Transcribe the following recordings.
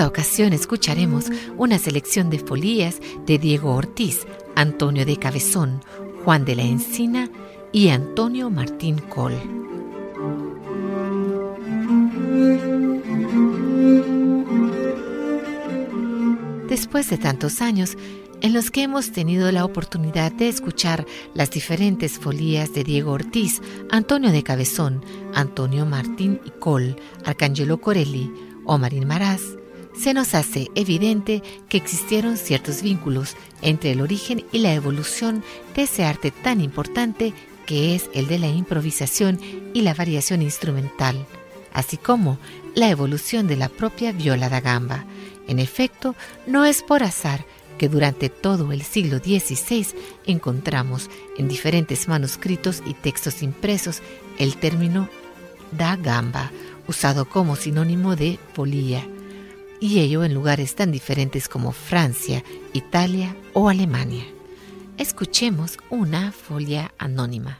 esta ocasión escucharemos una selección de folías de Diego Ortiz, Antonio de Cabezón, Juan de la Encina y Antonio Martín Col. Después de tantos años en los que hemos tenido la oportunidad de escuchar las diferentes folías de Diego Ortiz, Antonio de Cabezón, Antonio Martín y Col, Arcangelo Corelli, Omarín Maraz, se nos hace evidente que existieron ciertos vínculos entre el origen y la evolución de ese arte tan importante que es el de la improvisación y la variación instrumental, así como la evolución de la propia viola da gamba. En efecto, no es por azar que durante todo el siglo XVI encontramos en diferentes manuscritos y textos impresos el término da gamba, usado como sinónimo de polilla y ello en lugares tan diferentes como Francia, Italia o Alemania. Escuchemos una folia anónima.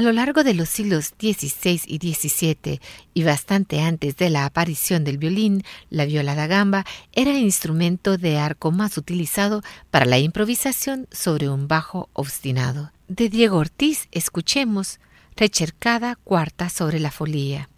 A lo largo de los siglos XVI y XVII y bastante antes de la aparición del violín, la viola da gamba era el instrumento de arco más utilizado para la improvisación sobre un bajo obstinado. De Diego Ortiz escuchemos Rechercada cuarta sobre la folía.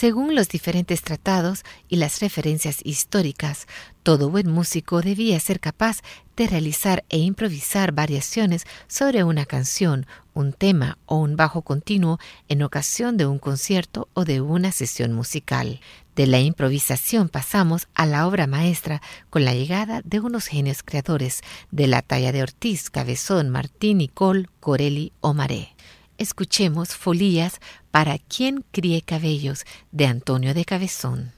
Según los diferentes tratados y las referencias históricas, todo buen músico debía ser capaz de realizar e improvisar variaciones sobre una canción, un tema o un bajo continuo en ocasión de un concierto o de una sesión musical. De la improvisación pasamos a la obra maestra con la llegada de unos genios creadores de la talla de Ortiz, Cabezón, Martín, Nicole, Corelli o Maré escuchemos Folías para quien críe cabellos de Antonio de Cabezón.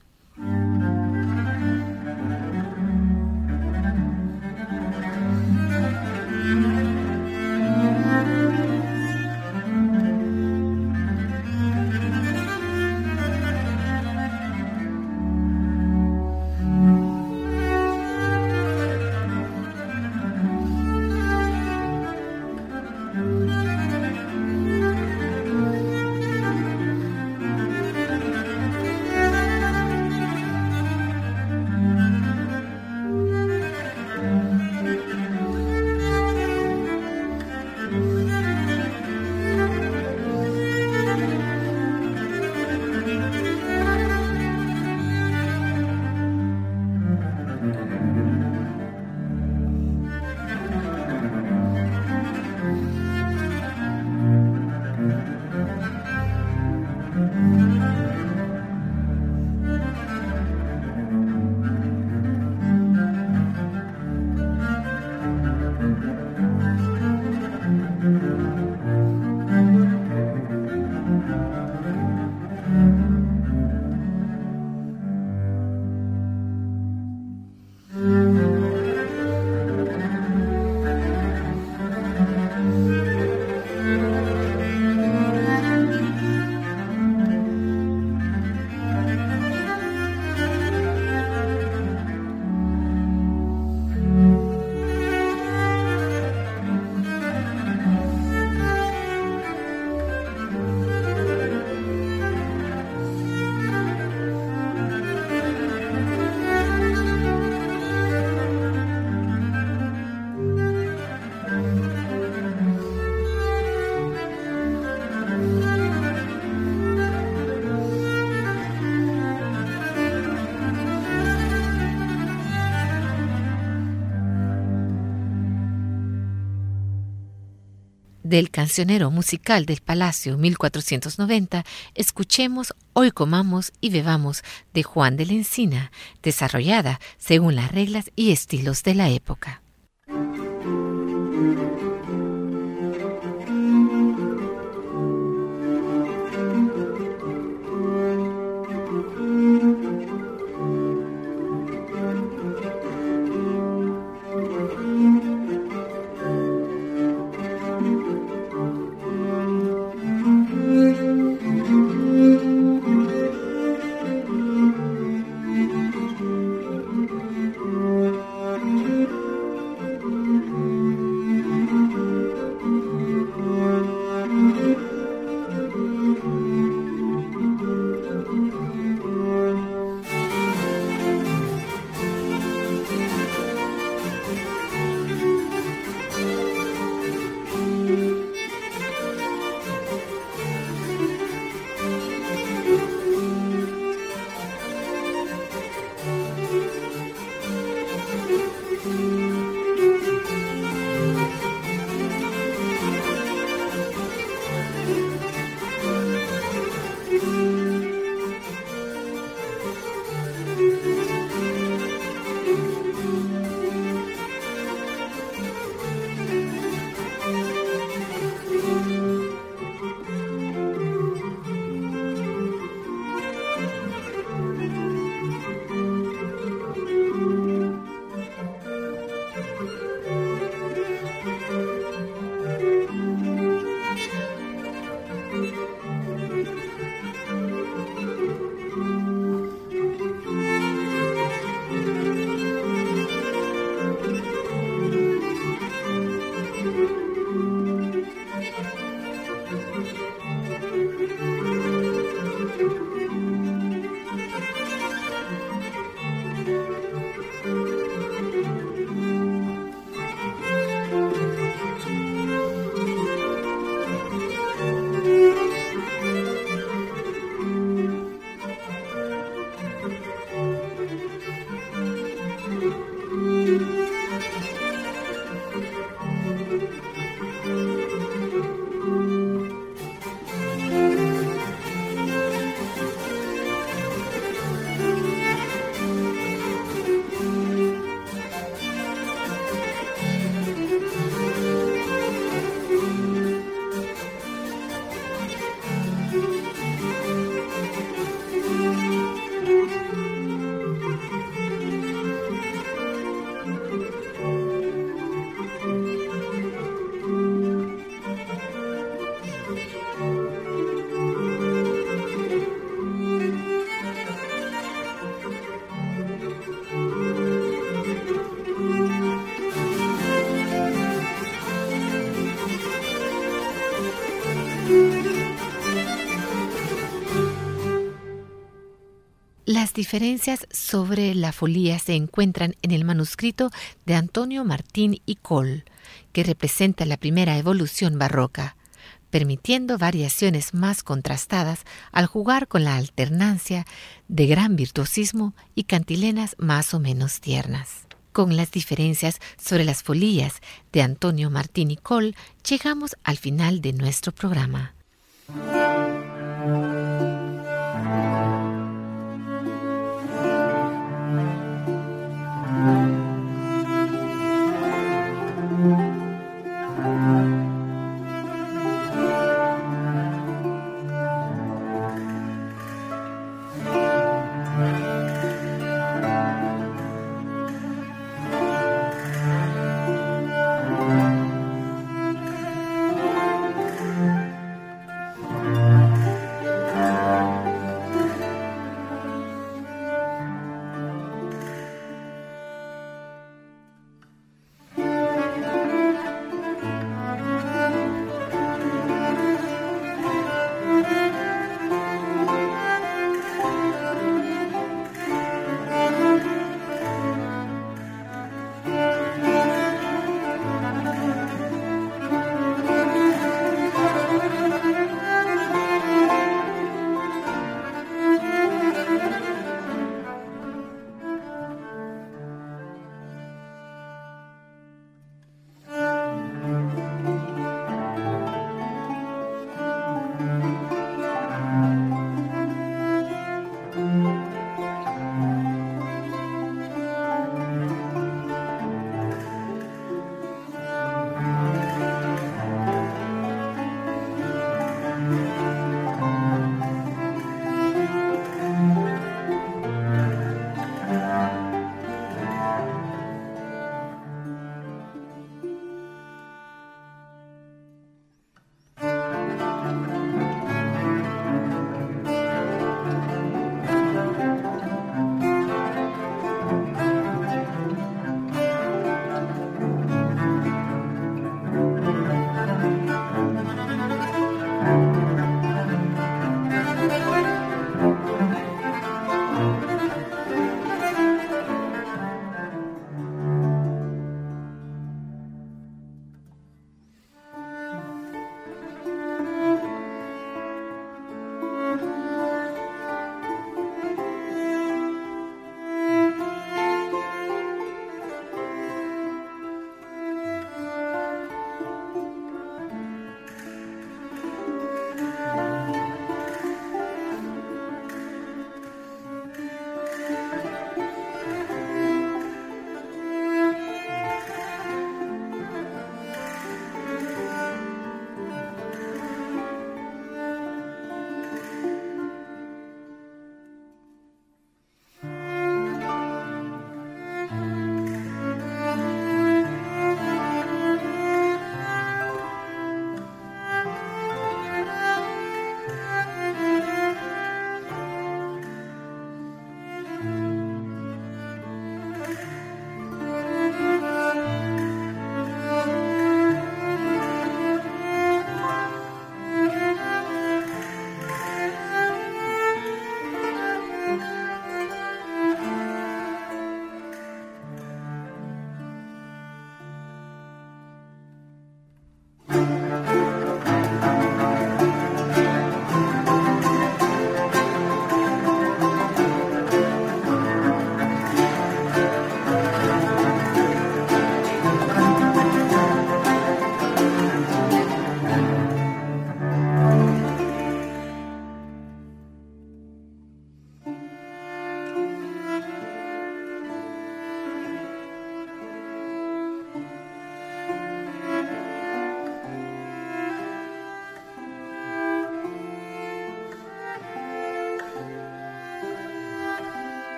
Del cancionero musical del Palacio 1490, escuchemos Hoy comamos y bebamos de Juan de la Encina, desarrollada según las reglas y estilos de la época. Diferencias sobre la folía se encuentran en el manuscrito de Antonio Martín y Col, que representa la primera evolución barroca, permitiendo variaciones más contrastadas al jugar con la alternancia de gran virtuosismo y cantilenas más o menos tiernas. Con las diferencias sobre las folías de Antonio Martín y Col, llegamos al final de nuestro programa.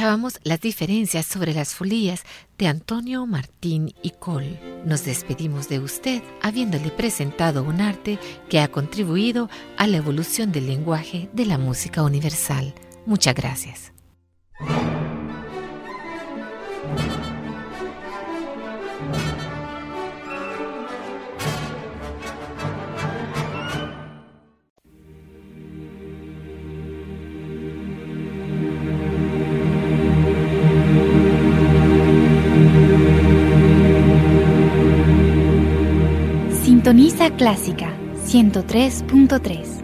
Escuchábamos las diferencias sobre las folías de Antonio Martín y Col. Nos despedimos de usted habiéndole presentado un arte que ha contribuido a la evolución del lenguaje de la música universal. Muchas gracias. Clásica 103.3.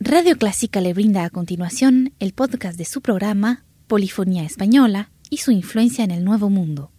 Radio Clásica le brinda a continuación el podcast de su programa Polifonía Española y su influencia en el Nuevo Mundo.